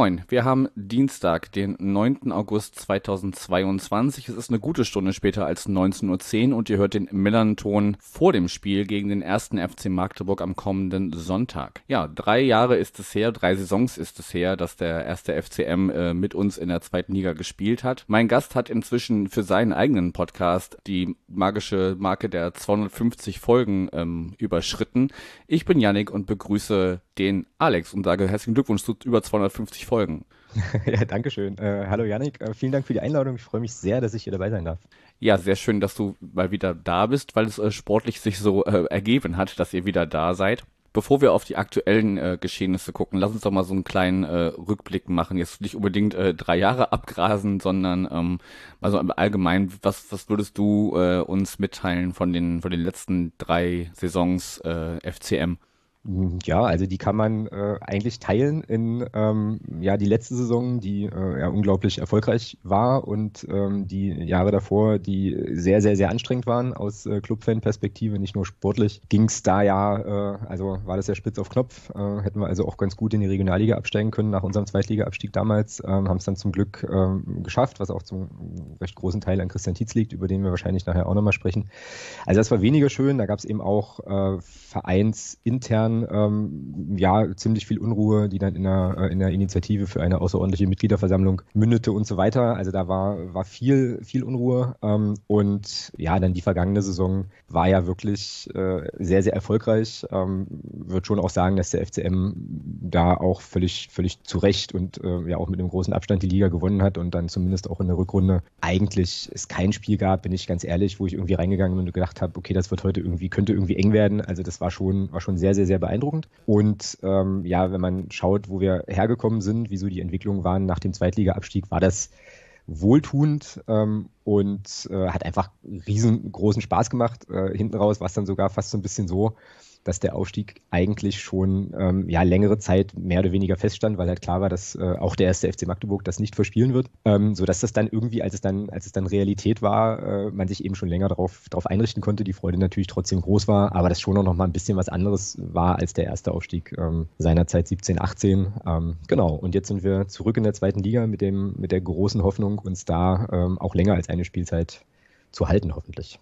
Moin, wir haben Dienstag, den 9. August 2022. Es ist eine gute Stunde später als 19.10 Uhr und ihr hört den Millanton vor dem Spiel gegen den ersten FC Magdeburg am kommenden Sonntag. Ja, drei Jahre ist es her, drei Saisons ist es her, dass der erste FCM äh, mit uns in der zweiten Liga gespielt hat. Mein Gast hat inzwischen für seinen eigenen Podcast die magische Marke der 250 Folgen ähm, überschritten. Ich bin Yannick und begrüße den Alex und sage herzlichen Glückwunsch zu über 250 Folgen. ja, danke schön. Äh, hallo Yannick, äh, vielen Dank für die Einladung. Ich freue mich sehr, dass ich hier dabei sein darf. Ja, sehr schön, dass du mal wieder da bist, weil es äh, sportlich sich so äh, ergeben hat, dass ihr wieder da seid. Bevor wir auf die aktuellen äh, Geschehnisse gucken, lass uns doch mal so einen kleinen äh, Rückblick machen. Jetzt nicht unbedingt drei Jahre abgrasen, sondern ähm, also allgemein, was, was würdest du uns mitteilen von den, von den letzten drei Saisons FCM? Ja, also die kann man äh, eigentlich teilen in ähm, ja die letzte Saison, die äh, ja unglaublich erfolgreich war und ähm, die Jahre davor, die sehr sehr sehr anstrengend waren aus äh, Clubfan-Perspektive, nicht nur sportlich. Ging es da ja, äh, also war das ja spitz auf Knopf, äh, hätten wir also auch ganz gut in die Regionalliga absteigen können nach unserem Zweitliga-Abstieg damals, ähm, haben es dann zum Glück ähm, geschafft, was auch zum recht großen Teil an Christian Tietz liegt, über den wir wahrscheinlich nachher auch nochmal sprechen. Also das war weniger schön, da gab es eben auch äh, vereinsintern dann ähm, ja ziemlich viel Unruhe, die dann in der, äh, in der Initiative für eine außerordentliche Mitgliederversammlung mündete und so weiter. Also da war, war viel, viel Unruhe. Ähm, und ja, dann die vergangene Saison war ja wirklich äh, sehr, sehr erfolgreich. Ähm, Würde schon auch sagen, dass der FCM da auch völlig, völlig zu Recht und äh, ja auch mit einem großen Abstand die Liga gewonnen hat und dann zumindest auch in der Rückrunde eigentlich es kein Spiel gab, bin ich ganz ehrlich, wo ich irgendwie reingegangen bin und gedacht habe, okay, das wird heute irgendwie, könnte irgendwie eng werden. Also das war schon, war schon sehr, sehr, sehr beeindruckend. Und ähm, ja, wenn man schaut, wo wir hergekommen sind, wieso die Entwicklungen waren nach dem Zweitliga-Abstieg, war das wohltuend ähm, und äh, hat einfach riesengroßen Spaß gemacht. Äh, hinten raus war es dann sogar fast so ein bisschen so, dass der Aufstieg eigentlich schon ähm, ja längere Zeit mehr oder weniger feststand, weil halt klar war, dass äh, auch der erste FC Magdeburg das nicht verspielen wird, ähm, so dass das dann irgendwie, als es dann als es dann Realität war, äh, man sich eben schon länger darauf darauf einrichten konnte, die Freude natürlich trotzdem groß war, aber das schon noch mal ein bisschen was anderes war als der erste Aufstieg ähm, seinerzeit 17, 18. Ähm, genau. Und jetzt sind wir zurück in der zweiten Liga mit dem mit der großen Hoffnung, uns da ähm, auch länger als eine Spielzeit zu halten, hoffentlich.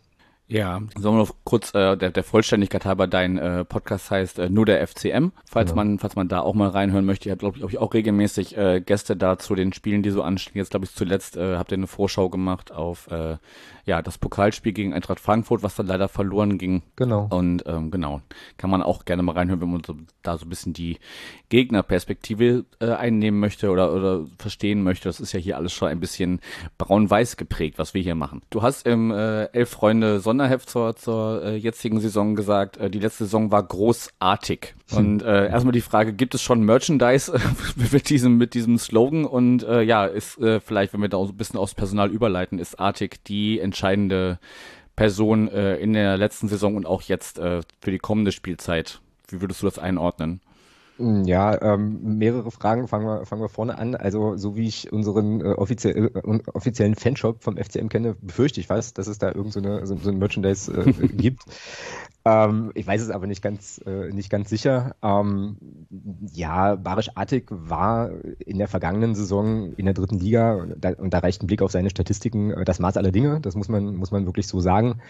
Ja, sollen wir noch kurz äh, der, der Vollständigkeit halber, dein äh, Podcast heißt äh, nur der FCM, falls genau. man falls man da auch mal reinhören möchte. Ihr habt glaube ich auch regelmäßig äh, Gäste da zu den Spielen, die so anstehen. Jetzt glaube ich zuletzt äh, habt ihr eine Vorschau gemacht auf äh, ja das Pokalspiel gegen Eintracht Frankfurt, was dann leider verloren ging. Genau. Und ähm, genau kann man auch gerne mal reinhören, wenn man so, da so ein bisschen die Gegnerperspektive äh, einnehmen möchte oder oder verstehen möchte. Das ist ja hier alles schon ein bisschen braun-weiß geprägt, was wir hier machen. Du hast im äh, Elf Freunde Sonne Sonderheft zur, zur äh, jetzigen Saison gesagt, äh, die letzte Saison war großartig. Und äh, erstmal die Frage, gibt es schon Merchandise äh, mit diesem mit diesem Slogan? Und äh, ja, ist äh, vielleicht, wenn wir da ein bisschen aufs Personal überleiten, ist Artig die entscheidende Person äh, in der letzten Saison und auch jetzt äh, für die kommende Spielzeit? Wie würdest du das einordnen? Hm, ja, ähm, mehrere Fragen. Fangen wir, fangen wir vorne an. Also, so wie ich unseren äh, offiziell, äh, offiziellen Fanshop vom FCM kenne, befürchte ich fast, dass es da irgend so, eine, so, so ein Merchandise äh, gibt. Ähm, ich weiß es aber nicht ganz, äh, nicht ganz sicher. Ähm, ja, Barisch Artig war in der vergangenen Saison in der dritten Liga und da, und da reicht ein Blick auf seine Statistiken äh, das Maß aller Dinge. Das muss man, muss man wirklich so sagen.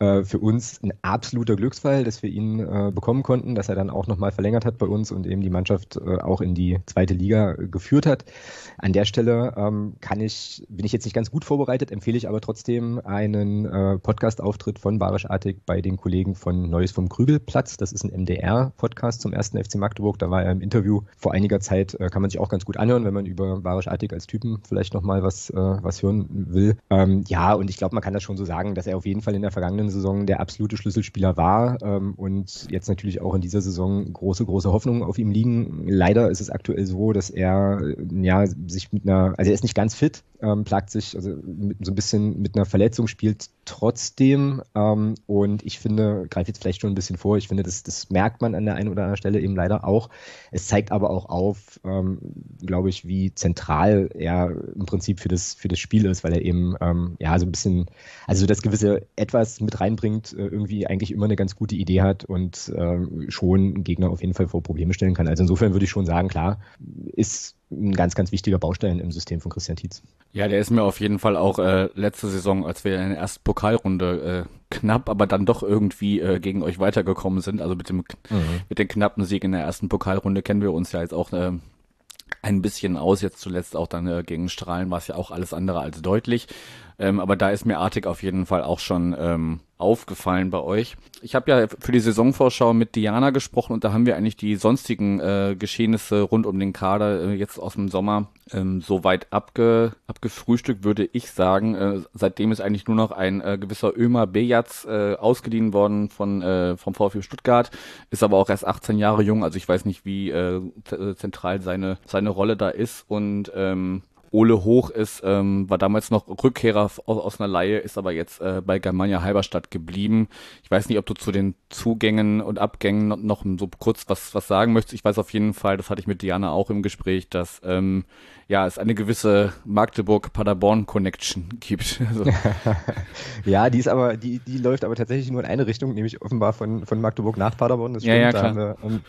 Äh, für uns ein absoluter Glücksfall, dass wir ihn äh, bekommen konnten, dass er dann auch nochmal verlängert hat bei uns und eben die Mannschaft äh, auch in die zweite Liga geführt hat. An der Stelle ähm, kann ich, bin ich jetzt nicht ganz gut vorbereitet, empfehle ich aber trotzdem einen äh, Podcast-Auftritt von Barisch Artig bei den Kollegen von Neues vom Krügelplatz. Das ist ein MDR-Podcast zum ersten FC Magdeburg. Da war er im Interview vor einiger Zeit, äh, kann man sich auch ganz gut anhören, wenn man über Barisch Artig als Typen vielleicht nochmal was, äh, was hören will. Ähm, ja, und ich glaube, man kann das schon so sagen, dass er auf jeden Fall in der vergangenen Saison der absolute Schlüsselspieler war ähm, und jetzt natürlich auch in dieser Saison große, große Hoffnungen auf ihm liegen. Leider ist es aktuell so, dass er ja sich mit einer, also er ist nicht ganz fit, ähm, plagt sich also mit, so ein bisschen mit einer Verletzung, spielt trotzdem. Ähm, und ich finde, greife jetzt vielleicht schon ein bisschen vor, ich finde, das, das merkt man an der einen oder anderen Stelle eben leider auch. Es zeigt aber auch auf, ähm, glaube ich, wie zentral er im Prinzip für das, für das Spiel ist, weil er eben ähm, ja so ein bisschen, also das gewisse etwas mit reinbringt, äh, irgendwie eigentlich immer eine ganz gute Idee hat und ähm, schon Gegner auf jeden Fall vor Probleme stellen kann. Also insofern würde ich schon sagen, klar, ist ein ganz, ganz wichtiger Baustein im System von Christian Tietz. Ja, der ist mir auf jeden Fall auch äh, letzte Saison, als wir in der ersten Pokalrunde äh, knapp, aber dann doch irgendwie äh, gegen euch weitergekommen sind. Also mit dem mhm. mit dem knappen Sieg in der ersten Pokalrunde kennen wir uns ja jetzt auch äh, ein bisschen aus. Jetzt zuletzt auch dann äh, gegen Strahlen war es ja auch alles andere als deutlich. Ähm, aber da ist mir Artig auf jeden Fall auch schon ähm, aufgefallen bei euch. Ich habe ja für die Saisonvorschau mit Diana gesprochen und da haben wir eigentlich die sonstigen äh, Geschehnisse rund um den Kader äh, jetzt aus dem Sommer ähm, soweit abge, abgefrühstückt, würde ich sagen. Äh, seitdem ist eigentlich nur noch ein äh, gewisser Ömer Bejaz äh, ausgeliehen worden von äh, vom VfB Stuttgart, ist aber auch erst 18 Jahre jung, also ich weiß nicht, wie äh, zentral seine seine Rolle da ist und ähm, Ole Hoch ist, ähm, war damals noch Rückkehrer aus, aus einer Laie, ist aber jetzt äh, bei Germania Halberstadt geblieben. Ich weiß nicht, ob du zu den Zugängen und Abgängen noch, noch so kurz was, was sagen möchtest. Ich weiß auf jeden Fall, das hatte ich mit Diana auch im Gespräch, dass ähm, ja, es eine gewisse Magdeburg-Paderborn-Connection gibt. Also. ja, die ist aber, die, die läuft aber tatsächlich nur in eine Richtung, nämlich offenbar von, von Magdeburg nach Paderborn. Das stimmt, ja, ja, klar. Da haben wir, um,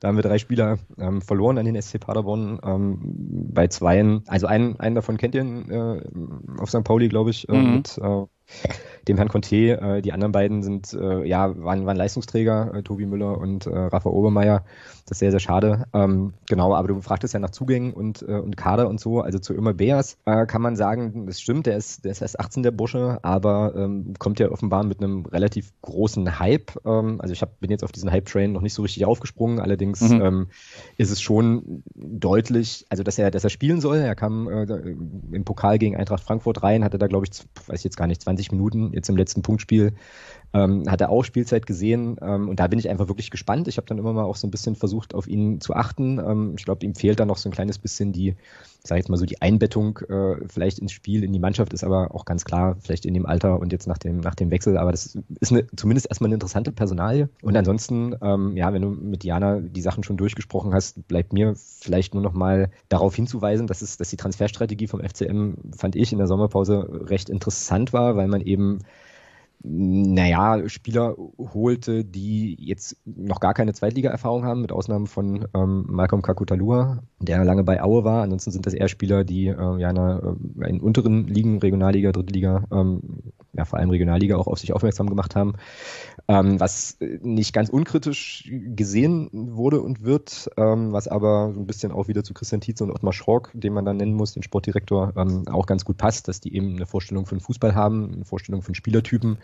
da haben wir drei Spieler ähm, verloren an den SC Paderborn. Ähm, bei zweien, also einen, einen davon kennt ihr äh, auf St. Pauli, glaube ich, äh, mhm. mit äh, dem Herrn Conte. Äh, die anderen beiden sind, äh, ja, waren, waren Leistungsträger, äh, Tobi Müller und äh, Rafa Obermeier. Das ist sehr, sehr schade. Ähm, genau, aber du fragtest ja nach Zugängen und, äh, und Kader und so. Also zu Ömer Beas äh, kann man sagen, das stimmt, der ist, der ist erst 18, der Bursche, aber ähm, kommt ja offenbar mit einem relativ großen Hype. Ähm, also ich hab, bin jetzt auf diesen Hype-Train noch nicht so richtig aufgesprungen, allerdings mhm. ähm, ist es schon deutlich, also dass er, dass er spielen soll. Er kam äh, im Pokal gegen Eintracht Frankfurt rein, hatte da, glaube ich, weiß ich jetzt gar nicht, 20 Minuten jetzt im letzten Punktspiel ähm, hat er auch Spielzeit gesehen ähm, und da bin ich einfach wirklich gespannt. Ich habe dann immer mal auch so ein bisschen versucht, auf ihn zu achten. Ähm, ich glaube, ihm fehlt da noch so ein kleines bisschen die, ich sage jetzt mal so die Einbettung äh, vielleicht ins Spiel, in die Mannschaft ist aber auch ganz klar, vielleicht in dem Alter und jetzt nach dem, nach dem Wechsel, aber das ist eine, zumindest erstmal eine interessante Personalie. Und ansonsten, ähm, ja, wenn du mit Diana die Sachen schon durchgesprochen hast, bleibt mir vielleicht nur noch mal darauf hinzuweisen, dass es, dass die Transferstrategie vom FCM, fand ich, in der Sommerpause recht interessant war, weil man eben naja, Spieler holte, die jetzt noch gar keine Zweitliga-Erfahrung haben, mit Ausnahme von ähm, Malcolm Kakutalua, der lange bei Aue war. Ansonsten sind das eher Spieler, die äh, ja in, einer, äh, in unteren Ligen, Regionalliga, Drittliga, ähm, ja vor allem Regionalliga auch auf sich aufmerksam gemacht haben. Ähm, was nicht ganz unkritisch gesehen wurde und wird, ähm, was aber so ein bisschen auch wieder zu Christian Tietze und Ottmar Schrock, den man dann nennen muss, den Sportdirektor, ähm, auch ganz gut passt, dass die eben eine Vorstellung von Fußball haben, eine Vorstellung von Spielertypen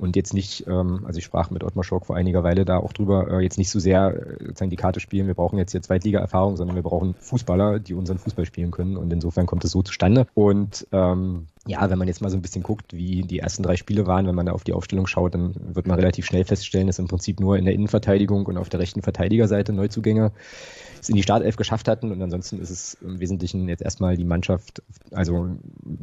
und jetzt nicht, ähm, also ich sprach mit Ottmar Schrock vor einiger Weile da auch drüber, äh, jetzt nicht so sehr äh, sozusagen die Karte spielen, wir brauchen jetzt hier Zweitliga-Erfahrung, sondern wir brauchen Fußballer, die unseren Fußball spielen können. Und insofern kommt es so zustande. Und ähm, ja, wenn man jetzt mal so ein bisschen guckt, wie die ersten drei Spiele waren, wenn man da auf die Aufstellung schaut, dann wird man relativ schnell feststellen, dass im Prinzip nur in der Innenverteidigung und auf der rechten Verteidigerseite Neuzugänge es in die Startelf geschafft hatten. Und ansonsten ist es im Wesentlichen jetzt erstmal die Mannschaft, also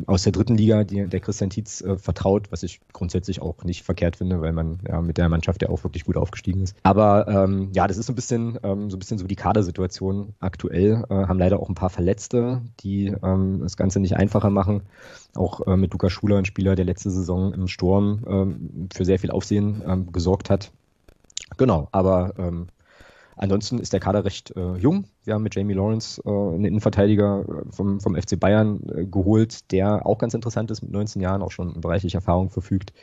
aus der dritten Liga, die der Christian Tietz äh, vertraut, was ich grundsätzlich auch nicht verkehrt finde, weil man ja mit der Mannschaft ja auch wirklich gut aufgestiegen ist. Aber ähm, ja, das ist so ein bisschen ähm, so ein bisschen so die Kadersituation aktuell. Äh, haben leider auch ein paar Verletzte, die ähm, das Ganze nicht einfacher machen. Auch äh, mit Lukas Schuler, ein Spieler, der letzte Saison im Sturm ähm, für sehr viel Aufsehen ähm, gesorgt hat. Genau, aber ähm, Ansonsten ist der Kader recht äh, jung. Wir haben mit Jamie Lawrence äh, einen Innenverteidiger äh, vom, vom FC Bayern äh, geholt, der auch ganz interessant ist, mit 19 Jahren auch schon bereichlich Erfahrung verfügt.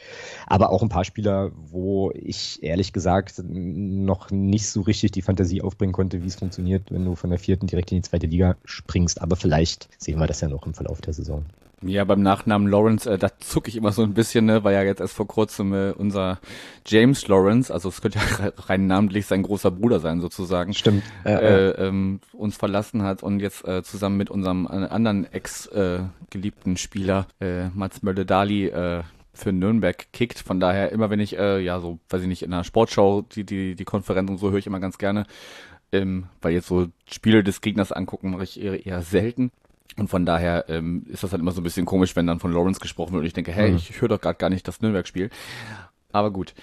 Aber auch ein paar Spieler, wo ich ehrlich gesagt noch nicht so richtig die Fantasie aufbringen konnte, wie es funktioniert, wenn du von der vierten direkt in die zweite Liga springst. Aber vielleicht sehen wir das ja noch im Verlauf der Saison. Ja, beim Nachnamen Lawrence, äh, da zucke ich immer so ein bisschen, ne, weil ja jetzt erst vor kurzem äh, unser James Lawrence, also es könnte ja rein namentlich sein großer Bruder sein sozusagen, stimmt, äh, äh, ähm, uns verlassen hat und jetzt äh, zusammen mit unserem äh, anderen ex-geliebten äh, Spieler äh, Mats Mölle-Dali äh, für Nürnberg kickt. Von daher immer, wenn ich äh, ja so, weiß ich nicht, in einer Sportschau die die die Konferenz und so höre ich immer ganz gerne, ähm, weil jetzt so Spiele des Gegners angucken mache ich eher, eher selten. Und von daher ähm, ist das halt immer so ein bisschen komisch, wenn dann von Lawrence gesprochen wird und ich denke, hey, mhm. ich, höre doch gerade gar nicht das Nürnberg-Spiel. Aber gut.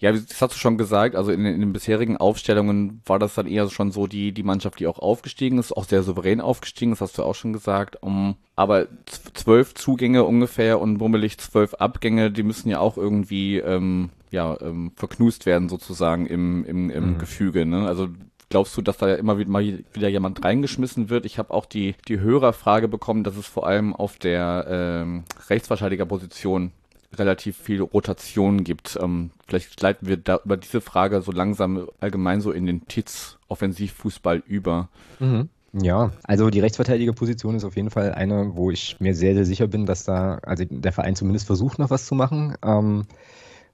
Ja, das hast du schon gesagt, also in, in, den bisherigen Aufstellungen war das dann eher schon so die, die Mannschaft, die auch aufgestiegen ist, auch sehr souverän aufgestiegen, das hast du auch schon gesagt. Um, aber zwölf Zugänge ungefähr und bummelig zwölf Abgänge, die müssen ja auch irgendwie ähm, ja, ähm, verknust werden sozusagen im, im, im mhm. Gefüge. Ne? Also glaubst du, dass da immer wieder, mal wieder jemand reingeschmissen wird? Ich habe auch die, die Hörerfrage bekommen, dass es vor allem auf der ähm, Rechtsverteidigerposition relativ viel Rotation gibt. Ähm, vielleicht leiten wir da über diese Frage so langsam allgemein so in den Tits Offensivfußball über. Mhm. Ja, also die Rechtsverteidigerposition ist auf jeden Fall eine, wo ich mir sehr, sehr sicher bin, dass da, also der Verein zumindest versucht noch was zu machen. Ähm, äh,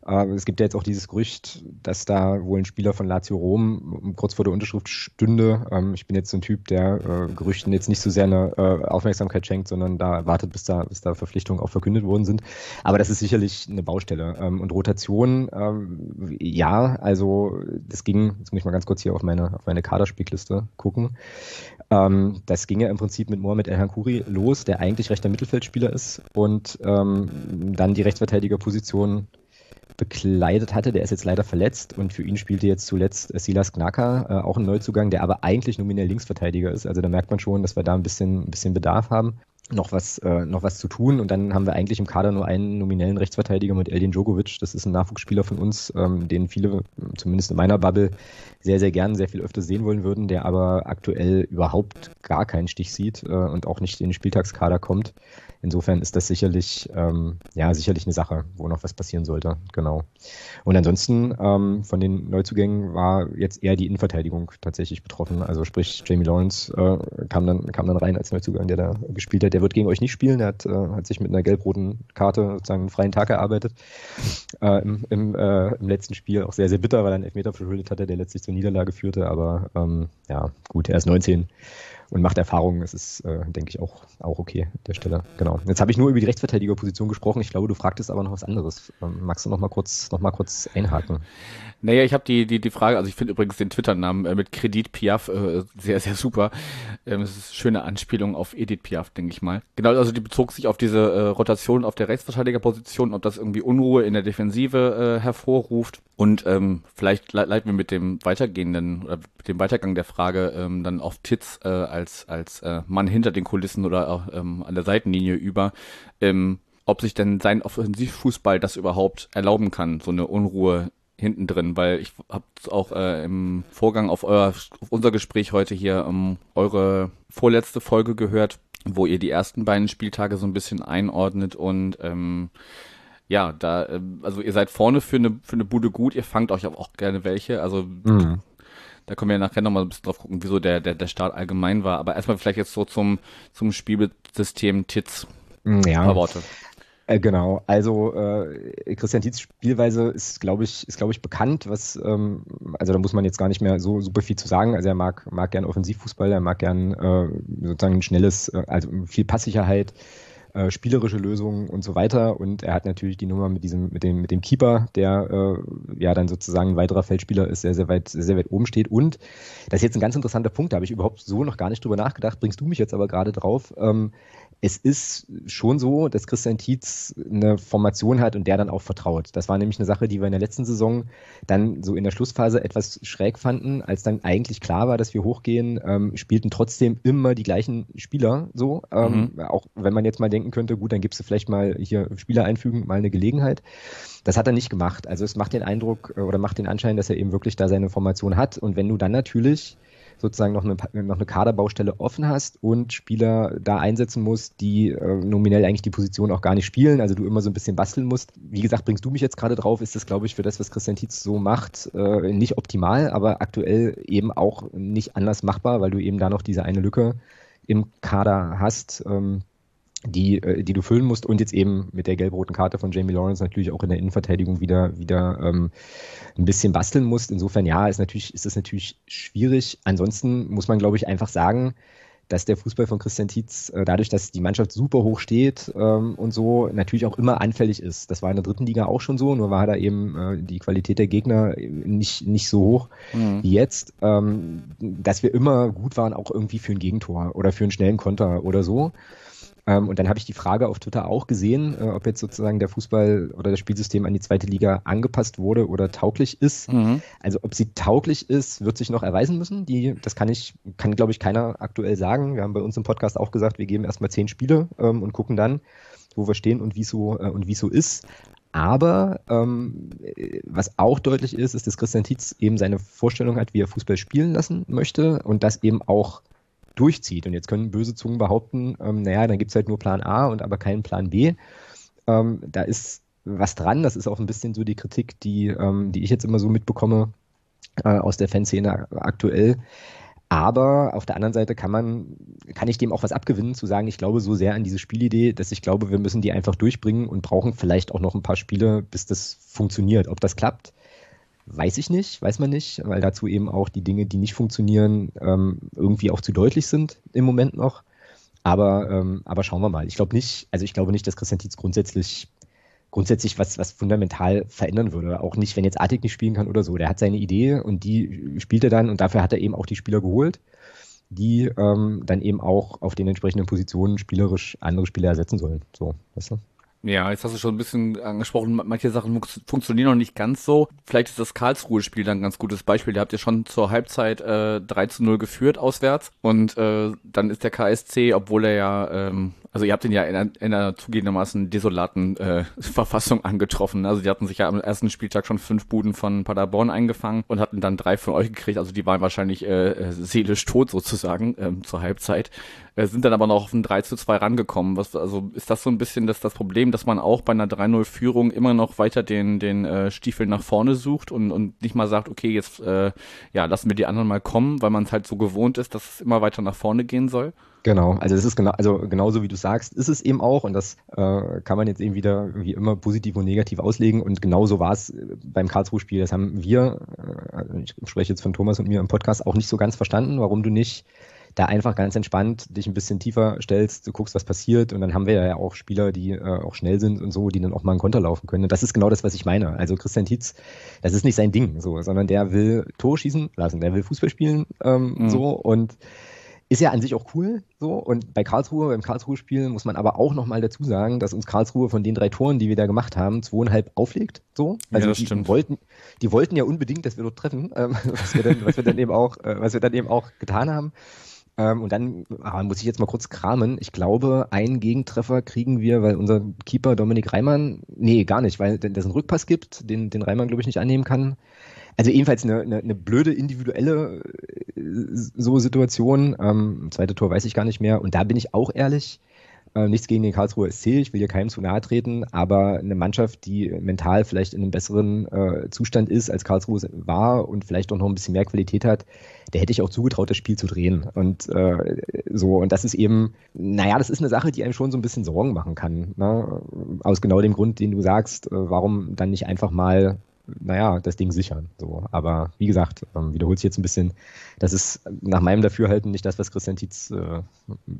es gibt ja jetzt auch dieses Gerücht, dass da wohl ein Spieler von Lazio Rom kurz vor der Unterschrift stünde. Ähm, ich bin jetzt so ein Typ, der äh, Gerüchten jetzt nicht so sehr eine äh, Aufmerksamkeit schenkt, sondern da wartet, bis da, bis da Verpflichtungen auch verkündet worden sind. Aber das ist sicherlich eine Baustelle. Ähm, und Rotation, ähm, ja, also das ging, jetzt muss ich mal ganz kurz hier auf meine, auf meine Kaderspiegliste gucken. Ähm, das ging ja im Prinzip mit Mohamed El Hankuri los, der eigentlich rechter Mittelfeldspieler ist und ähm, dann die Rechtsverteidigerposition bekleidet hatte. Der ist jetzt leider verletzt und für ihn spielte jetzt zuletzt Silas Knaka, äh, auch ein Neuzugang, der aber eigentlich nominell Linksverteidiger ist. Also da merkt man schon, dass wir da ein bisschen, ein bisschen Bedarf haben noch was, äh, noch was zu tun. Und dann haben wir eigentlich im Kader nur einen nominellen Rechtsverteidiger mit Eldin Djokovic. Das ist ein Nachwuchsspieler von uns, ähm, den viele, zumindest in meiner Bubble, sehr, sehr gern, sehr viel öfter sehen wollen würden, der aber aktuell überhaupt gar keinen Stich sieht äh, und auch nicht in den Spieltagskader kommt. Insofern ist das sicherlich, ähm, ja, sicherlich eine Sache, wo noch was passieren sollte. Genau. Und ansonsten ähm, von den Neuzugängen war jetzt eher die Innenverteidigung tatsächlich betroffen. Also sprich, Jamie Lawrence äh, kam, dann, kam dann rein als Neuzugang, der da gespielt hat. Der wird gegen euch nicht spielen. Der hat, äh, hat sich mit einer gelb-roten Karte sozusagen einen freien Tag erarbeitet. Äh, Im, im, äh, Im letzten Spiel auch sehr, sehr bitter, weil er einen Elfmeter verschuldet hatte, der letztlich zur Niederlage führte. Aber ähm, ja, gut, er ist 19 und macht Erfahrungen. Das ist, äh, denke ich, auch, auch okay an der Stelle. Genau. Jetzt habe ich nur über die Rechtsverteidigerposition gesprochen. Ich glaube, du fragtest aber noch was anderes. Ähm, magst du noch mal kurz, noch mal kurz einhaken? Naja, ich habe die, die, die Frage, also ich finde übrigens den Twitter-Namen äh, mit Kredit Piaf äh, sehr, sehr super. Ähm, es ist eine schöne Anspielung auf Edith Piaf, denke ich mal. Genau, also die bezog sich auf diese äh, Rotation auf der Rechtsverteidigerposition, ob das irgendwie Unruhe in der Defensive äh, hervorruft. Und ähm, vielleicht le leiten wir mit dem weitergehenden oder mit dem Weitergang der Frage ähm, dann auf Titz äh, als, als äh, Mann hinter den Kulissen oder auch ähm, an der Seitenlinie über. Ähm, ob sich denn sein Offensivfußball das überhaupt erlauben kann, so eine Unruhe hinten drin, weil ich habe auch äh, im Vorgang auf, euer, auf unser Gespräch heute hier ähm, eure vorletzte Folge gehört, wo ihr die ersten beiden Spieltage so ein bisschen einordnet und ähm, ja, da, äh, also ihr seid vorne für eine, für eine Bude gut, ihr fangt euch auch gerne welche, also mhm. Da können wir ja nachher nochmal ein bisschen drauf gucken, wieso der, der, der Start allgemein war, aber erstmal vielleicht jetzt so zum, zum Spielsystem TITS. Ja. Ein paar Worte. Äh, genau, also äh, Christian Dietz Spielweise ist, glaube ich, ist, glaube ich, bekannt, was, ähm, also da muss man jetzt gar nicht mehr so super viel zu sagen. Also er mag, mag gern Offensivfußball, er mag gern äh, sozusagen ein schnelles, äh, also viel Passsicherheit, äh, spielerische Lösungen und so weiter. Und er hat natürlich die Nummer mit diesem, mit dem, mit dem Keeper, der äh, ja dann sozusagen ein weiterer Feldspieler ist, sehr, sehr weit, sehr, sehr weit oben steht. Und das ist jetzt ein ganz interessanter Punkt, da habe ich überhaupt so noch gar nicht drüber nachgedacht, bringst du mich jetzt aber gerade drauf. Ähm, es ist schon so, dass Christian Tietz eine Formation hat und der dann auch vertraut. Das war nämlich eine Sache, die wir in der letzten Saison dann so in der Schlussphase etwas schräg fanden, als dann eigentlich klar war, dass wir hochgehen, ähm, spielten trotzdem immer die gleichen Spieler so. Ähm, mhm. Auch wenn man jetzt mal denken könnte, gut, dann gibst du vielleicht mal hier Spieler einfügen, mal eine Gelegenheit. Das hat er nicht gemacht. Also es macht den Eindruck äh, oder macht den Anschein, dass er eben wirklich da seine Formation hat. Und wenn du dann natürlich sozusagen noch eine, noch eine Kaderbaustelle offen hast und Spieler da einsetzen musst, die äh, nominell eigentlich die Position auch gar nicht spielen, also du immer so ein bisschen basteln musst. Wie gesagt, bringst du mich jetzt gerade drauf, ist das, glaube ich, für das, was Christian Tietz so macht, äh, nicht optimal, aber aktuell eben auch nicht anders machbar, weil du eben da noch diese eine Lücke im Kader hast. Ähm, die, äh, die du füllen musst und jetzt eben mit der gelb-roten Karte von Jamie Lawrence natürlich auch in der Innenverteidigung wieder, wieder ähm, ein bisschen basteln musst. Insofern ja, ist natürlich, ist das natürlich schwierig. Ansonsten muss man, glaube ich, einfach sagen, dass der Fußball von Christian Tietz äh, dadurch, dass die Mannschaft super hoch steht ähm, und so, natürlich auch immer anfällig ist. Das war in der dritten Liga auch schon so, nur war da eben äh, die Qualität der Gegner nicht, nicht so hoch mhm. wie jetzt, ähm, dass wir immer gut waren, auch irgendwie für ein Gegentor oder für einen schnellen Konter oder so. Ähm, und dann habe ich die Frage auf Twitter auch gesehen, äh, ob jetzt sozusagen der Fußball oder das Spielsystem an die zweite Liga angepasst wurde oder tauglich ist. Mhm. Also ob sie tauglich ist, wird sich noch erweisen müssen. Die, das kann ich, kann glaube ich keiner aktuell sagen. Wir haben bei uns im Podcast auch gesagt, wir geben erstmal zehn Spiele ähm, und gucken dann, wo wir stehen und wie so äh, und wie so ist. Aber ähm, was auch deutlich ist, ist, dass Christian Tietz eben seine Vorstellung hat, wie er Fußball spielen lassen möchte und das eben auch durchzieht. Und jetzt können böse Zungen behaupten, ähm, naja, dann gibt es halt nur Plan A und aber keinen Plan B. Ähm, da ist was dran. Das ist auch ein bisschen so die Kritik, die, ähm, die ich jetzt immer so mitbekomme äh, aus der Fanszene aktuell. Aber auf der anderen Seite kann man, kann ich dem auch was abgewinnen, zu sagen, ich glaube so sehr an diese Spielidee, dass ich glaube, wir müssen die einfach durchbringen und brauchen vielleicht auch noch ein paar Spiele, bis das funktioniert. Ob das klappt, Weiß ich nicht, weiß man nicht, weil dazu eben auch die Dinge, die nicht funktionieren, ähm, irgendwie auch zu deutlich sind im Moment noch. Aber, ähm, aber schauen wir mal. Ich glaube nicht, also ich glaube nicht, dass Christian Tietz grundsätzlich grundsätzlich was, was fundamental verändern würde. Auch nicht, wenn jetzt Artig nicht spielen kann oder so. Der hat seine Idee und die spielt er dann und dafür hat er eben auch die Spieler geholt, die ähm, dann eben auch auf den entsprechenden Positionen spielerisch andere Spieler ersetzen sollen. So, weißt du? Ja, jetzt hast du schon ein bisschen angesprochen, manche Sachen funktionieren noch nicht ganz so. Vielleicht ist das Karlsruhe-Spiel dann ein ganz gutes Beispiel. Da habt ihr schon zur Halbzeit äh, 3 zu 0 geführt auswärts und äh, dann ist der KSC, obwohl er ja ähm, also ihr habt ihn ja in einer, in einer zugegebenermaßen desolaten äh, Verfassung angetroffen. Also die hatten sich ja am ersten Spieltag schon fünf Buden von Paderborn eingefangen und hatten dann drei von euch gekriegt. Also die waren wahrscheinlich äh, äh seelisch tot sozusagen ähm, zur Halbzeit. Äh, sind dann aber noch auf ein 3 zu 2 rangekommen. Was, also ist das so ein bisschen das, das Problem, dass man auch bei einer 3-0-Führung immer noch weiter den, den äh, Stiefel nach vorne sucht und, und nicht mal sagt, okay, jetzt äh, ja, lassen wir die anderen mal kommen, weil man es halt so gewohnt ist, dass es immer weiter nach vorne gehen soll? Genau, also es ist genau, also genauso wie du sagst, ist es eben auch und das äh, kann man jetzt eben wieder wie immer positiv und negativ auslegen und genauso war es äh, beim Karlsruhe-Spiel. Das haben wir, äh, ich spreche jetzt von Thomas und mir im Podcast, auch nicht so ganz verstanden, warum du nicht da einfach ganz entspannt dich ein bisschen tiefer stellst, du guckst, was passiert und dann haben wir ja auch Spieler, die äh, auch schnell sind und so, die dann auch mal einen Konter laufen können. Und das ist genau das, was ich meine. Also Christian Tietz, das ist nicht sein Ding, so, sondern der will Tor schießen lassen, der will Fußball spielen ähm, mhm. so und ist ja an sich auch cool, so. Und bei Karlsruhe, beim Karlsruhe-Spiel muss man aber auch nochmal dazu sagen, dass uns Karlsruhe von den drei Toren, die wir da gemacht haben, zweieinhalb auflegt, so. Also ja, die stimmt. wollten, die wollten ja unbedingt, dass wir dort treffen, ähm, was wir dann, was wir dann eben auch, äh, was wir dann eben auch getan haben. Ähm, und dann ah, muss ich jetzt mal kurz kramen. Ich glaube, einen Gegentreffer kriegen wir, weil unser Keeper Dominik Reimann, nee, gar nicht, weil es einen Rückpass gibt, den, den Reimann, glaube ich, nicht annehmen kann. Also ebenfalls eine, eine, eine blöde individuelle äh, so Situation. Ähm, zweite Tor weiß ich gar nicht mehr. Und da bin ich auch ehrlich. Äh, nichts gegen den Karlsruher SC, ich will hier keinem zu nahe treten, aber eine Mannschaft, die mental vielleicht in einem besseren äh, Zustand ist, als Karlsruhe war und vielleicht auch noch ein bisschen mehr Qualität hat, der hätte ich auch zugetraut, das Spiel zu drehen. Und äh, so, und das ist eben, naja, das ist eine Sache, die einem schon so ein bisschen Sorgen machen kann. Ne? Aus genau dem Grund, den du sagst, äh, warum dann nicht einfach mal naja, das Ding sichern. So. Aber wie gesagt, ähm, wiederholt sich jetzt ein bisschen, das ist nach meinem Dafürhalten nicht das, was Christian Tietz äh,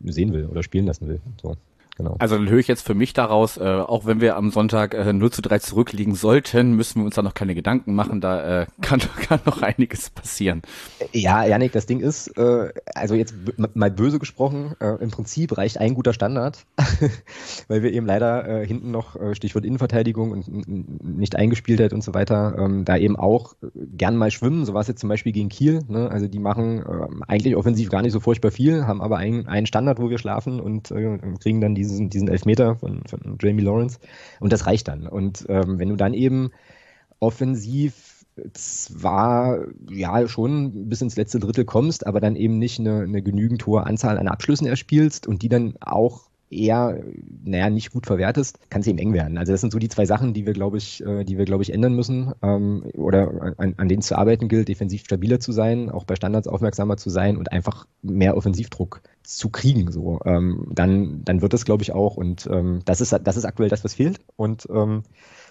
sehen will oder spielen lassen will. So. Genau. Also dann höre ich jetzt für mich daraus, äh, auch wenn wir am Sonntag äh, 0 zu 3 zurückliegen sollten, müssen wir uns da noch keine Gedanken machen, da äh, kann, kann noch einiges passieren. Ja, Janik, das Ding ist, äh, also jetzt mal böse gesprochen, äh, im Prinzip reicht ein guter Standard, weil wir eben leider äh, hinten noch, äh, Stichwort Innenverteidigung und nicht eingespielt hat und so weiter, ähm, da eben auch gern mal schwimmen, so war es jetzt zum Beispiel gegen Kiel, ne? also die machen äh, eigentlich offensiv gar nicht so furchtbar viel, haben aber einen, einen Standard, wo wir schlafen und äh, kriegen dann diese diesen, diesen Elfmeter von, von Jamie Lawrence. Und das reicht dann. Und ähm, wenn du dann eben offensiv zwar ja schon bis ins letzte Drittel kommst, aber dann eben nicht eine, eine genügend hohe Anzahl an Abschlüssen erspielst und die dann auch eher, naja, nicht gut verwertest, kann es eben eng werden. Also das sind so die zwei Sachen, die wir, glaube ich, äh, die wir, glaube ich, ändern müssen ähm, oder an, an denen zu arbeiten gilt, defensiv stabiler zu sein, auch bei Standards aufmerksamer zu sein und einfach mehr Offensivdruck zu kriegen. So, ähm, dann, dann wird es, glaube ich, auch und ähm, das ist, das ist aktuell das, was fehlt und ähm,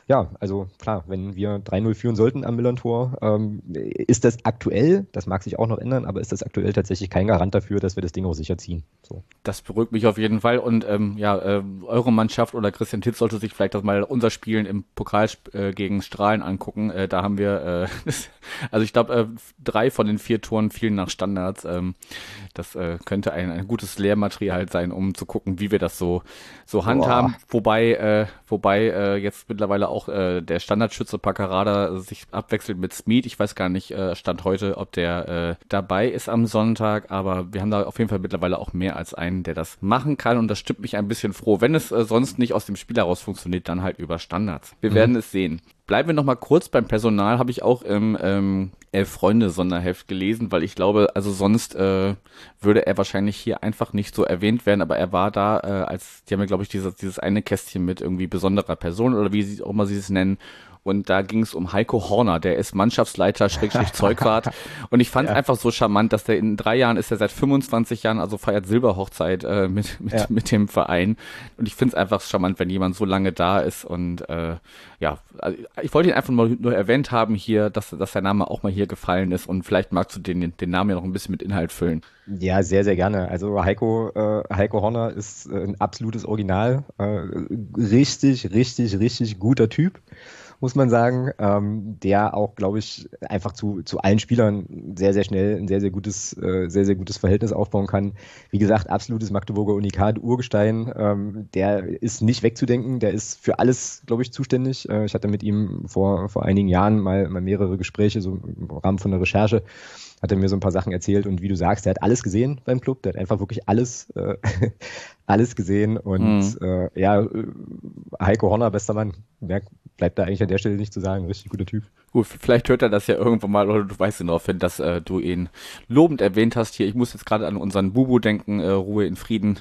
ja, also klar, wenn wir 3-0 führen sollten am Millern-Tor, ähm, ist das aktuell, das mag sich auch noch ändern, aber ist das aktuell tatsächlich kein Garant dafür, dass wir das Ding auch sicher ziehen. So. Das beruhigt mich auf jeden Fall und ähm, ja, äh, eure Mannschaft oder Christian Titz sollte sich vielleicht das mal unser Spielen im Pokal äh, gegen Strahlen angucken. Äh, da haben wir, äh, also ich glaube, äh, drei von den vier Toren fielen nach Standards. Ähm, das äh, könnte ein, ein gutes Lehrmaterial sein, um zu gucken, wie wir das so, so handhaben. Boah. Wobei, wobei jetzt mittlerweile auch auch äh, der Standardschütze Paccarada sich abwechselt mit Smith. Ich weiß gar nicht, äh, Stand heute, ob der äh, dabei ist am Sonntag, aber wir haben da auf jeden Fall mittlerweile auch mehr als einen, der das machen kann und das stimmt mich ein bisschen froh. Wenn es äh, sonst nicht aus dem Spiel heraus funktioniert, dann halt über Standards. Wir mhm. werden es sehen. Bleiben wir noch mal kurz beim Personal, habe ich auch im ähm, Elf Freunde Sonderheft gelesen, weil ich glaube, also sonst äh, würde er wahrscheinlich hier einfach nicht so erwähnt werden, aber er war da äh, als, die haben ja glaube ich dieses, dieses eine Kästchen mit irgendwie besonderer Person oder wie sie auch mal sie es nennen und da ging es um Heiko Horner, der ist Mannschaftsleiter Schrägstrich Zeugwart. und ich fand es ja. einfach so charmant, dass der in drei Jahren ist er seit 25 Jahren, also feiert Silberhochzeit äh, mit, mit, ja. mit dem Verein. Und ich finde es einfach charmant, wenn jemand so lange da ist. Und äh, ja, also ich wollte ihn einfach mal nur erwähnt haben hier, dass, dass sein Name auch mal hier gefallen ist. Und vielleicht magst du den, den Namen ja noch ein bisschen mit Inhalt füllen. Ja, sehr, sehr gerne. Also Heiko, äh, Heiko Horner ist äh, ein absolutes Original. Äh, richtig, richtig, richtig guter Typ muss man sagen, ähm, der auch, glaube ich, einfach zu, zu allen Spielern sehr, sehr schnell ein sehr, sehr gutes, äh, sehr, sehr gutes Verhältnis aufbauen kann. Wie gesagt, absolutes Magdeburger Unikat, Urgestein, ähm, der ist nicht wegzudenken, der ist für alles, glaube ich, zuständig. Äh, ich hatte mit ihm vor, vor einigen Jahren mal, mal mehrere Gespräche, so im Rahmen von der Recherche hat er mir so ein paar Sachen erzählt und wie du sagst, der hat alles gesehen beim Club, der hat einfach wirklich alles, äh, alles gesehen und mhm. äh, ja, äh, Heiko Horner, bester Mann, mehr bleibt da eigentlich an der Stelle nicht zu sagen, richtig guter Typ. Gut, vielleicht hört er das ja irgendwann mal oder du weißt ihn daraufhin, dass äh, du ihn lobend erwähnt hast hier. Ich muss jetzt gerade an unseren Bubu denken, äh, Ruhe in Frieden.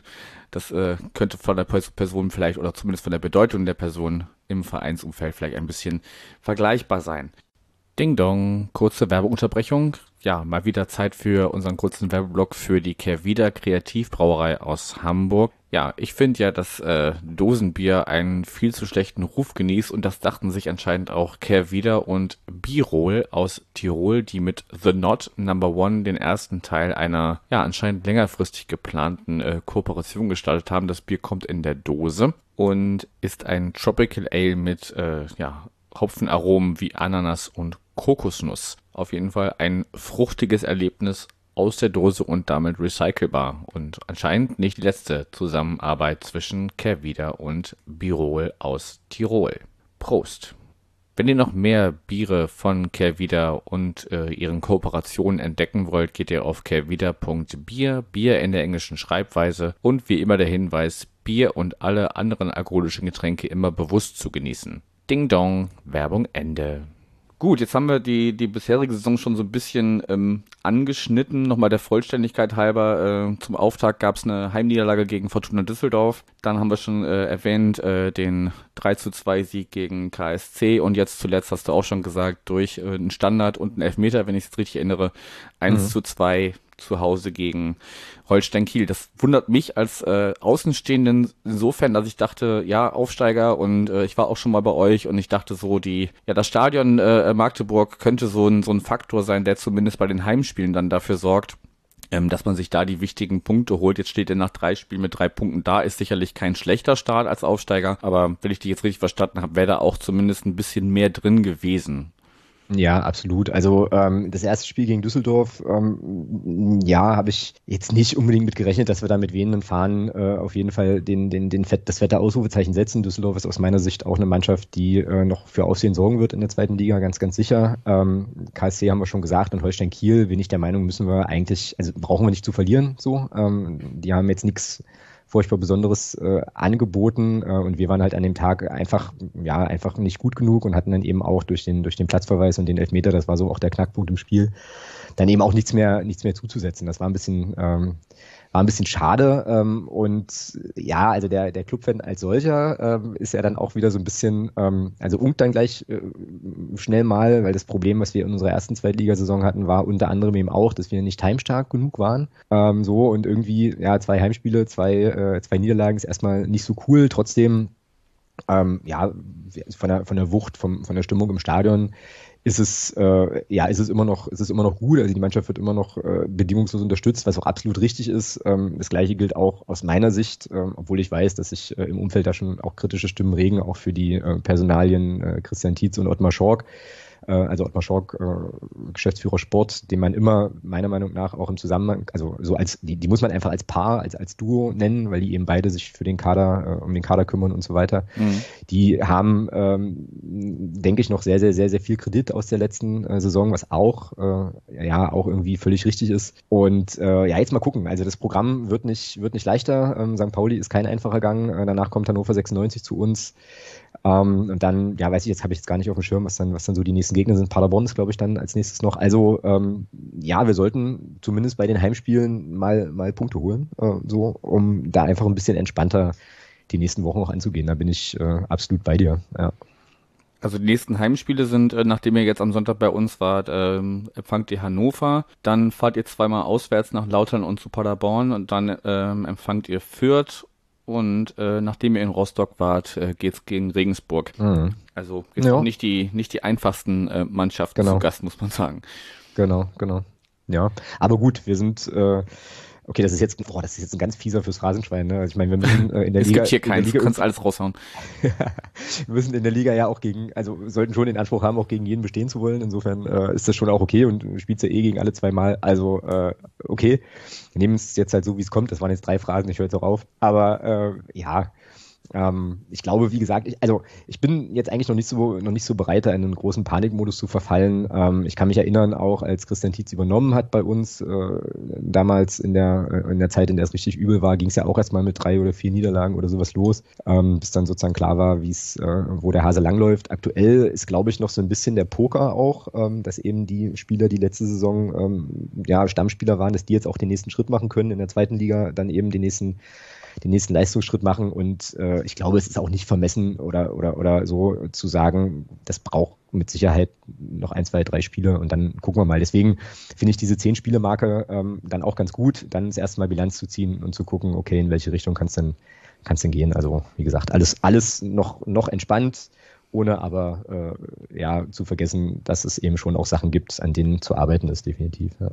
Das äh, könnte von der Person vielleicht oder zumindest von der Bedeutung der Person im Vereinsumfeld vielleicht ein bisschen vergleichbar sein. Ding Dong, kurze Werbeunterbrechung. Ja, mal wieder Zeit für unseren kurzen Werbeblock für die Kehrwieder Kreativbrauerei aus Hamburg. Ja, ich finde ja, dass äh, Dosenbier einen viel zu schlechten Ruf genießt und das dachten sich anscheinend auch Kehrwieder und Birol aus Tirol, die mit The Not Number One den ersten Teil einer ja anscheinend längerfristig geplanten äh, Kooperation gestaltet haben. Das Bier kommt in der Dose und ist ein Tropical Ale mit äh, ja Hopfenaromen wie Ananas und Kokosnuss. Auf jeden Fall ein fruchtiges Erlebnis aus der Dose und damit recycelbar. Und anscheinend nicht die letzte Zusammenarbeit zwischen Kehrwieder und Birol aus Tirol. Prost! Wenn ihr noch mehr Biere von Kehrwieder und äh, ihren Kooperationen entdecken wollt, geht ihr auf kehrwieder.bier, Bier in der englischen Schreibweise und wie immer der Hinweis, Bier und alle anderen alkoholischen Getränke immer bewusst zu genießen. Ding Dong, Werbung Ende. Gut, jetzt haben wir die, die bisherige Saison schon so ein bisschen ähm, angeschnitten. Nochmal der Vollständigkeit halber. Äh, zum Auftakt gab es eine Heimniederlage gegen Fortuna Düsseldorf. Dann haben wir schon äh, erwähnt äh, den 3 zu 2 Sieg gegen KSC. Und jetzt zuletzt hast du auch schon gesagt, durch äh, einen Standard und einen Elfmeter, wenn ich es richtig erinnere, 1 mhm. zu 2 zu Hause gegen Holstein Kiel. Das wundert mich als äh, Außenstehenden insofern, dass ich dachte, ja, Aufsteiger und äh, ich war auch schon mal bei euch und ich dachte so, die, ja, das Stadion äh, Magdeburg könnte so ein, so ein Faktor sein, der zumindest bei den Heimspielen dann dafür sorgt, ähm, dass man sich da die wichtigen Punkte holt. Jetzt steht er nach drei Spielen mit drei Punkten da, ist sicherlich kein schlechter Start als Aufsteiger, aber wenn ich dich jetzt richtig verstanden habe, wäre da auch zumindest ein bisschen mehr drin gewesen. Ja, absolut. Also ähm, das erste Spiel gegen Düsseldorf, ähm, ja, habe ich jetzt nicht unbedingt mit gerechnet, dass wir da mit wehenden Fahnen äh, auf jeden Fall den, den, den Fett, das fette Ausrufezeichen setzen. Düsseldorf ist aus meiner Sicht auch eine Mannschaft, die äh, noch für Aussehen sorgen wird in der zweiten Liga, ganz, ganz sicher. Ähm, KSC haben wir schon gesagt und Holstein Kiel bin ich der Meinung, müssen wir eigentlich, also brauchen wir nicht zu verlieren. So, ähm, die haben jetzt nichts furchtbar Besonderes äh, angeboten äh, und wir waren halt an dem Tag einfach, ja, einfach nicht gut genug und hatten dann eben auch durch den, durch den Platzverweis und den Elfmeter, das war so auch der Knackpunkt im Spiel, dann eben auch nichts mehr, nichts mehr zuzusetzen. Das war ein bisschen, ähm, war ein bisschen schade. Ähm, und ja, also der, der Clubfan als solcher ähm, ist ja dann auch wieder so ein bisschen, ähm, also unkt dann gleich äh, schnell mal, weil das Problem, was wir in unserer ersten Zweitligasaison hatten, war unter anderem eben auch, dass wir nicht heimstark genug waren. Ähm, so und irgendwie, ja, zwei Heimspiele, zwei, äh, zwei Niederlagen ist erstmal nicht so cool. Trotzdem ähm, ja, von der, von der Wucht, vom, von der Stimmung im Stadion ist es, äh, ja, ist es immer noch, ist es immer noch gut. Also die Mannschaft wird immer noch äh, bedingungslos unterstützt, was auch absolut richtig ist. Ähm, das gleiche gilt auch aus meiner Sicht, ähm, obwohl ich weiß, dass sich äh, im Umfeld da schon auch kritische Stimmen regen, auch für die äh, Personalien äh, Christian Tietz und Ottmar Schork äh, also Ottmar Schork, äh, Geschäftsführer Sport, den man immer meiner Meinung nach auch im Zusammenhang, also so als, die, die muss man einfach als Paar, als, als Duo nennen, weil die eben beide sich für den Kader, äh, um den Kader kümmern und so weiter. Mhm. Die haben, ähm, denke ich, noch sehr, sehr, sehr, sehr viel Kredit aus der letzten äh, Saison, was auch, äh, ja, auch irgendwie völlig richtig ist. Und äh, ja, jetzt mal gucken. Also das Programm wird nicht, wird nicht leichter. Ähm, St. Pauli ist kein einfacher Gang. Äh, danach kommt Hannover 96 zu uns. Ähm, und dann, ja, weiß ich, jetzt habe ich jetzt gar nicht auf dem Schirm, was dann, was dann so die nächsten Gegner sind. Paderborn ist, glaube ich, dann als nächstes noch. Also, ähm, ja, wir sollten zumindest bei den Heimspielen mal, mal Punkte holen, äh, so, um da einfach ein bisschen entspannter die nächsten Wochen auch anzugehen. Da bin ich äh, absolut bei dir, ja. Also die nächsten Heimspiele sind, äh, nachdem ihr jetzt am Sonntag bei uns wart, ähm, empfangt ihr Hannover, dann fahrt ihr zweimal auswärts nach Lautern und zu Paderborn und dann ähm, empfangt ihr Fürth und äh, nachdem ihr in Rostock wart, äh, geht's gegen Regensburg. Mhm. Also jetzt ja. nicht die nicht die einfachsten äh, Mannschaften genau. zu Gast, muss man sagen. Genau, genau. Ja, aber gut, wir sind äh, Okay, das ist jetzt, boah, das ist jetzt ein ganz fieser fürs Rasenschwein. Ne? Also ich meine, wir müssen äh, in der es Liga. Es gibt hier keins, du kannst alles raushauen. wir müssen in der Liga ja auch gegen, also sollten schon den Anspruch haben, auch gegen jeden bestehen zu wollen. Insofern äh, ist das schon auch okay und du spielst ja eh gegen alle zweimal. Also äh, okay, wir nehmen es jetzt halt so, wie es kommt. Das waren jetzt drei Phrasen, ich höre jetzt auch auf. Aber äh, ja, ähm, ich glaube, wie gesagt, ich, also ich bin jetzt eigentlich noch nicht so noch nicht so bereit, in einen großen Panikmodus zu verfallen. Ähm, ich kann mich erinnern, auch als Christian Tietz übernommen hat bei uns, äh, damals in der äh, in der Zeit, in der es richtig übel war, ging es ja auch erstmal mit drei oder vier Niederlagen oder sowas los, ähm, bis dann sozusagen klar war, wie es, äh, wo der Hase langläuft. Aktuell ist, glaube ich, noch so ein bisschen der Poker auch, ähm, dass eben die Spieler, die letzte Saison ähm, ja Stammspieler waren, dass die jetzt auch den nächsten Schritt machen können in der zweiten Liga, dann eben den nächsten den nächsten Leistungsschritt machen. Und äh, ich glaube, es ist auch nicht vermessen oder, oder, oder so zu sagen, das braucht mit Sicherheit noch ein, zwei, drei Spiele und dann gucken wir mal. Deswegen finde ich diese Zehn-Spiele-Marke ähm, dann auch ganz gut, dann das erste Mal Bilanz zu ziehen und zu gucken, okay, in welche Richtung kann es denn, kann's denn gehen. Also wie gesagt, alles, alles noch, noch entspannt ohne aber äh, ja zu vergessen, dass es eben schon auch Sachen gibt, an denen zu arbeiten ist, definitiv. Ja.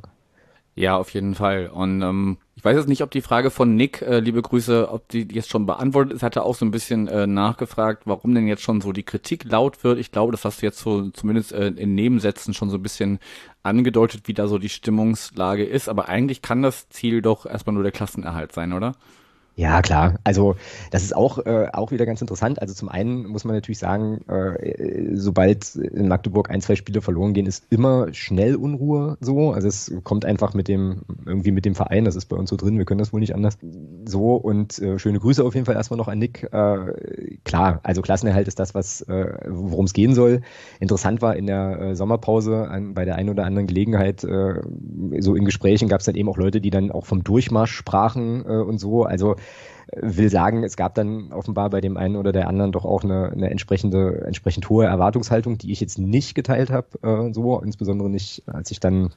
Ja, auf jeden Fall. Und ähm, ich weiß jetzt nicht, ob die Frage von Nick, äh, liebe Grüße, ob die jetzt schon beantwortet ist. Hat er auch so ein bisschen äh, nachgefragt, warum denn jetzt schon so die Kritik laut wird. Ich glaube, das hast du jetzt so zumindest äh, in Nebensätzen schon so ein bisschen angedeutet, wie da so die Stimmungslage ist. Aber eigentlich kann das Ziel doch erstmal nur der Klassenerhalt sein, oder? Ja, klar. Also das ist auch, äh, auch wieder ganz interessant. Also zum einen muss man natürlich sagen, äh, sobald in Magdeburg ein, zwei Spiele verloren gehen, ist immer schnell Unruhe so. Also es kommt einfach mit dem, irgendwie mit dem Verein, das ist bei uns so drin, wir können das wohl nicht anders. So und äh, schöne Grüße auf jeden Fall erstmal noch an Nick. Äh, klar, also Klassenerhalt ist das, was äh, worum es gehen soll. Interessant war in der äh, Sommerpause an, bei der einen oder anderen Gelegenheit, äh, so in Gesprächen gab es dann eben auch Leute, die dann auch vom Durchmarsch sprachen äh, und so. Also will sagen, es gab dann offenbar bei dem einen oder der anderen doch auch eine, eine entsprechende, entsprechend hohe Erwartungshaltung, die ich jetzt nicht geteilt habe, äh, so, insbesondere nicht, als ich dann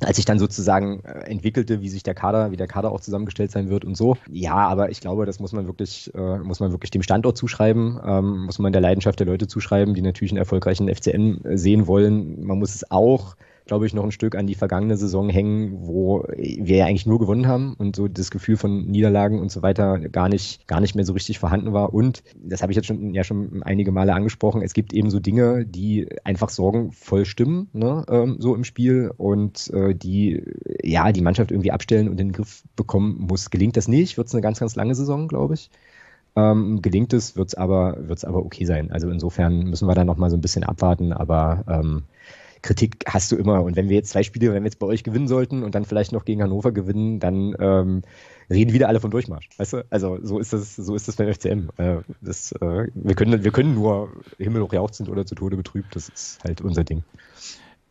als ich dann sozusagen äh, entwickelte, wie sich der Kader, wie der Kader auch zusammengestellt sein wird und so. Ja, aber ich glaube, das muss man wirklich, äh, muss man wirklich dem Standort zuschreiben, ähm, muss man der Leidenschaft der Leute zuschreiben, die natürlich einen erfolgreichen FCN sehen wollen. Man muss es auch glaube ich, noch ein Stück an die vergangene Saison hängen, wo wir ja eigentlich nur gewonnen haben und so das Gefühl von Niederlagen und so weiter gar nicht, gar nicht mehr so richtig vorhanden war. Und das habe ich jetzt schon, ja schon einige Male angesprochen. Es gibt eben so Dinge, die einfach sorgenvoll stimmen, ne, ähm, so im Spiel und äh, die, ja, die Mannschaft irgendwie abstellen und in den Griff bekommen muss. Gelingt das nicht, wird es eine ganz, ganz lange Saison, glaube ich. Ähm, gelingt es, wird es aber, wird's aber okay sein. Also insofern müssen wir da noch mal so ein bisschen abwarten, aber ähm, Kritik hast du immer. Und wenn wir jetzt zwei Spiele, wenn wir jetzt bei euch gewinnen sollten und dann vielleicht noch gegen Hannover gewinnen, dann ähm, reden wieder alle von Durchmarsch. Weißt du? Also so ist das, so ist das beim FCM. Äh, das, äh, wir, können, wir können nur Himmel hoch jauchzend oder zu Tode betrübt. Das ist halt unser Ding.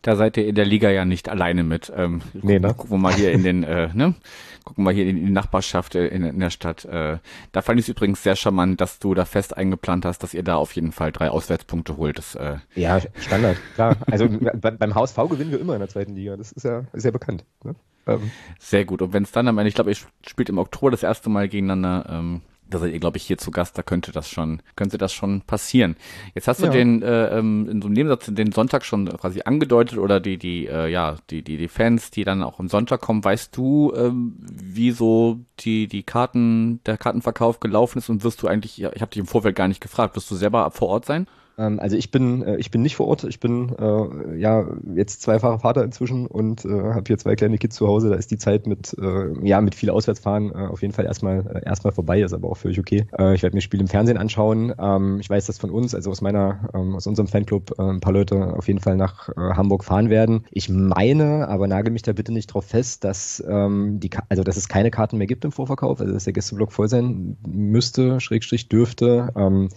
Da seid ihr in der Liga ja nicht alleine mit. Ähm, nee, ne? Gucken wir mal hier in den, äh, ne? Gucken wir hier in die Nachbarschaft äh, in, in der Stadt. Äh, da fand ich es übrigens sehr charmant, dass du da fest eingeplant hast, dass ihr da auf jeden Fall drei Auswärtspunkte holt. Das, äh ja, Standard, klar. Also beim HSV gewinnen wir immer in der zweiten Liga. Das ist ja, ist ja bekannt. Ne? Ähm. Sehr gut. Und wenn es dann am Ende, ich glaube, ihr spielt im Oktober das erste Mal gegeneinander. Ähm, da seid ihr, glaube ich, hier zu Gast, da könnte das schon, könnte das schon passieren. Jetzt hast du Ja. den äh, ähm, in so einem Nebensatz den Sonntag schon quasi angedeutet oder die, die, äh, ja, die, die, die Fans, die dann auch am Sonntag kommen, weißt du, ähm, wie so die, die Karten, der Kartenverkauf gelaufen ist und wirst du eigentlich, ich habe dich im Vorfeld gar nicht gefragt, wirst du selber vor Ort sein? Ähm, also ich bin, äh, ich bin nicht vor Ort. Ich bin äh, ja jetzt zweifacher Vater inzwischen und äh, habe hier zwei kleine Kids zu Hause. Da ist die Zeit mit äh, ja mit viel Auswärtsfahren äh, auf jeden Fall erstmal äh, erstmal vorbei. Ist aber auch völlig okay. Äh, ich werde mir Spiele im Fernsehen anschauen. Ähm, ich weiß, dass von uns, also aus meiner, ähm, aus unserem Fanclub, äh, ein paar Leute auf jeden Fall nach äh, Hamburg fahren werden. Ich meine, aber nagel mich da bitte nicht drauf fest, dass ähm, die, also dass es keine Karten mehr gibt im Vorverkauf. Also dass der Gästeblock voll sein müsste, Schrägstrich dürfte. Ähm,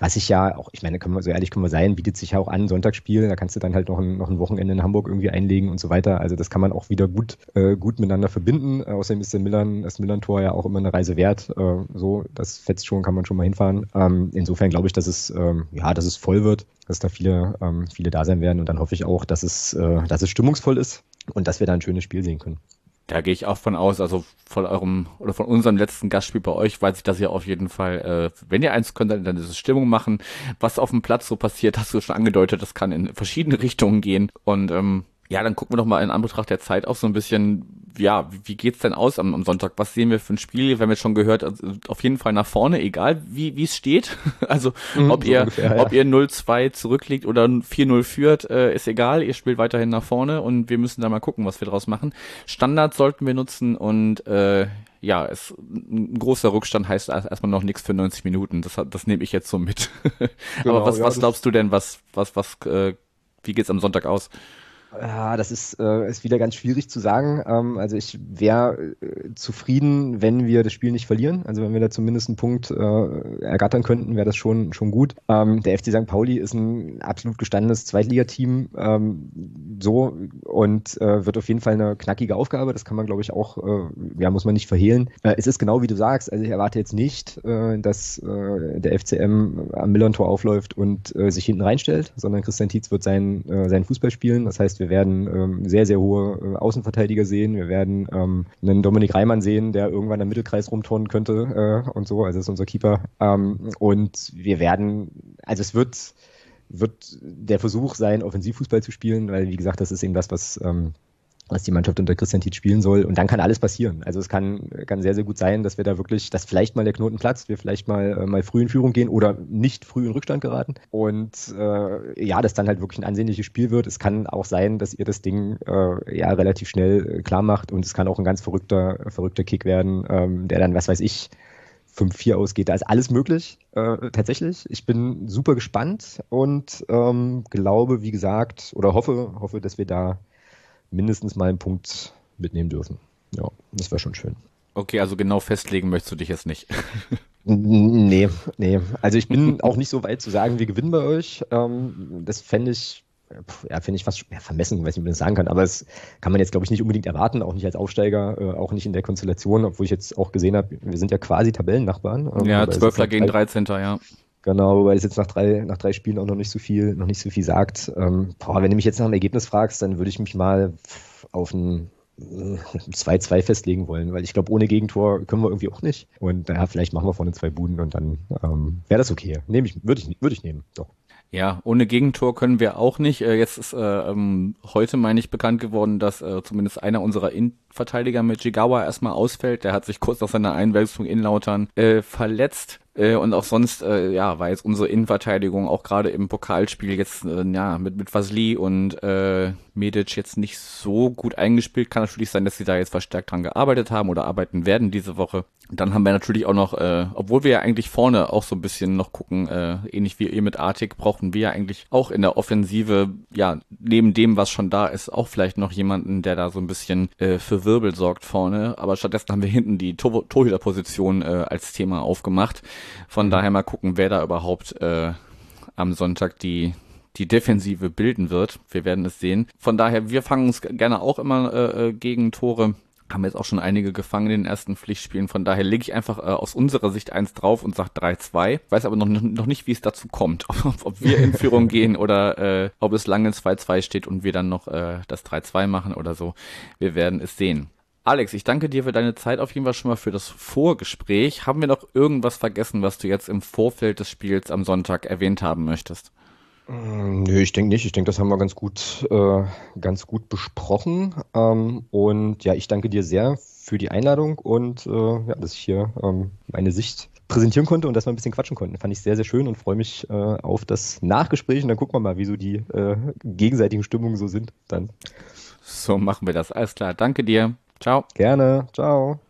was ich ja auch, ich meine, können wir so ehrlich können wir sein, bietet sich ja auch an, Sonntagsspiel, da kannst du dann halt noch ein, noch ein Wochenende in Hamburg irgendwie einlegen und so weiter. Also das kann man auch wieder gut, äh, gut miteinander verbinden. Äh, außerdem ist der Millern, das Millern-Tor ja auch immer eine Reise wert. Äh, so, das fetzt schon, kann man schon mal hinfahren. Ähm, insofern glaube ich, dass es, ähm, ja, dass es voll wird, dass da viele, ähm, viele da sein werden und dann hoffe ich auch, dass es, äh, dass es stimmungsvoll ist und dass wir da ein schönes Spiel sehen können. Da gehe ich auch von aus, also von eurem oder von unserem letzten Gastspiel bei euch weiß ich, dass ihr auf jeden Fall, äh, wenn ihr eins könnt, dann, es Stimmung machen. Was auf dem Platz so passiert, hast du schon angedeutet, das kann in verschiedene Richtungen gehen. Und ähm, ja, dann gucken wir doch mal in Anbetracht der Zeit auch so ein bisschen, ja, wie, geht's denn aus am, am Sonntag? Was sehen wir für ein Spiel? Wir haben jetzt schon gehört, also auf jeden Fall nach vorne, egal wie wie es steht. Also Mhm, ob ihr ungefähr, ja. ob ihr 0-2 zurückliegt oder 4-0 führt, äh, ist egal. Ihr spielt weiterhin nach vorne und wir müssen da mal gucken, was wir draus machen. Standards sollten wir nutzen und äh, ja, es, ein großer Rückstand heißt erst- erstmal noch nichts für 90 Minuten. Das, das nehme ich jetzt so mit. Genau, Aber was, ja, was glaubst du denn, was, was, was, äh, wie geht's am Sonntag aus? Ja, das ist, äh, ist wieder ganz schwierig zu sagen. Ähm, also ich wäre äh, zufrieden, wenn wir das Spiel nicht verlieren. Also wenn wir da zumindest einen Punkt äh, ergattern könnten, wäre das schon, schon gut. Ähm, der FC St. Pauli ist ein absolut gestandenes Zweitligateam ähm, so und äh, wird auf jeden Fall eine knackige Aufgabe. Das kann man, glaube ich, auch, äh, ja, muss man nicht verhehlen. Äh, es ist genau wie du sagst. Also ich erwarte jetzt nicht, äh, dass äh, der FCM am Millern-Tor aufläuft und äh, sich hinten reinstellt, sondern Christian Tietz wird sein, äh, seinen Fußball spielen. Das heißt, wir werden ähm, sehr, sehr hohe äh, Außenverteidiger sehen. Wir werden ähm, einen Dominik Reimann sehen, der irgendwann im Mittelkreis rumturnen könnte äh, und so. Also das ist unser Keeper. Ähm, und wir werden, also es wird, wird der Versuch sein, Offensivfußball zu spielen, weil wie gesagt, das ist eben das, was ähm, was die Mannschaft unter Christian Tietz spielen soll. Und dann kann alles passieren. Also es kann, kann sehr, sehr gut sein, dass wir da wirklich, dass vielleicht mal der Knoten platzt, wir vielleicht mal, äh, mal früh in Führung gehen oder nicht früh in Rückstand geraten. Und äh, ja, das dann halt wirklich ein ansehnliches Spiel wird. Es kann auch sein, dass ihr das Ding äh, ja relativ schnell äh, klar macht und es kann auch ein ganz verrückter, verrückter Kick werden, ähm, der dann, was weiß ich, 5-4 ausgeht. Da ist alles möglich, äh, tatsächlich. Ich bin super gespannt und ähm, glaube, wie gesagt, oder hoffe, hoffe, dass wir da mindestens mal einen Punkt mitnehmen dürfen. Ja, das wäre schon schön. Okay, also genau festlegen möchtest du dich jetzt nicht. Nee, nee. Also ich bin auch nicht so weit zu sagen, wir gewinnen bei euch. Ähm, das fände ich, ja, finde ich fast ja, vermessen, weiß nicht, wie man das sagen kann. Aber das kann man jetzt, glaube ich, nicht unbedingt erwarten, auch nicht als Aufsteiger, äh, auch nicht in der Konstellation, obwohl ich jetzt auch gesehen habe, wir sind ja quasi Tabellennachbarn. Ähm, ja, jetzt nach gegen drei- 13. Ja. Genau, wobei es jetzt nach drei, nach drei Spielen auch noch nicht so viel, noch nicht so viel sagt. Ähm, boah, wenn du mich jetzt nach dem Ergebnis fragst, dann würde ich mich mal auf ein äh, 2-2 festlegen wollen, weil ich glaube, ohne Gegentor können wir irgendwie auch nicht. Und naja, vielleicht machen wir vorne zwei Buden und dann ähm, wäre das okay. Nehme ich, würde ich, würde ich nehmen, doch. Ja, ohne Gegentor können wir auch nicht. Äh, Jetzt ist äh, ähm, heute, meine ich, bekannt geworden, dass äh, zumindest einer unserer Innenverteidiger mit Jigawa erstmal ausfällt. Der hat sich kurz nach seiner Einwechslung in Lautern äh, verletzt. Äh, und auch sonst, äh, ja, war jetzt unsere Innenverteidigung auch gerade im Pokalspiel jetzt, äh, ja, mit, mit Vasili und äh, Medic jetzt nicht so gut eingespielt. Kann natürlich sein, dass sie da jetzt verstärkt dran gearbeitet haben oder arbeiten werden diese Woche. Dann haben wir natürlich auch noch, äh, obwohl wir ja eigentlich vorne auch so ein bisschen noch gucken, äh, ähnlich wie ihr mit Artik, brauchen wir ja eigentlich auch in der Offensive, ja, neben dem, was schon da ist, auch vielleicht noch jemanden, der da so ein bisschen äh, für Wirbel sorgt vorne. Aber stattdessen haben wir hinten die Tor Torhüterposition äh, als Thema aufgemacht. Von daher mal gucken, wer da überhaupt äh, am Sonntag die die Defensive bilden wird. Wir werden es sehen. Von daher, wir fangen uns gerne auch immer äh, äh, gegen Tore. Haben jetzt auch schon einige gefangen in den ersten Pflichtspielen. Von daher lege ich einfach äh, aus unserer Sicht eins drauf und sage 3-2. Weiß aber noch, noch nicht, wie es dazu kommt. Ob, ob wir in Führung gehen oder äh, ob es lange 2-2 steht und wir dann noch äh, das 3-2 machen oder so. Wir werden es sehen. Alex, ich danke dir für deine Zeit auf jeden Fall schon mal für das Vorgespräch. Haben wir noch irgendwas vergessen, was du jetzt im Vorfeld des Spiels am Sonntag erwähnt haben möchtest? Mm, nö, ich denke nicht. Ich denke, das haben wir ganz gut, äh, ganz gut besprochen. Ähm, und ja, ich danke dir sehr für die Einladung und äh, ja, dass ich hier ähm, meine Sicht präsentieren konnte und dass wir ein bisschen quatschen konnten. Fand ich sehr, sehr schön und freue mich äh, auf das Nachgespräch und dann gucken wir mal, wie so die äh, gegenseitigen Stimmungen so sind dann. So machen wir das. Alles klar. Danke dir. Ciao. Gerne. Ciao.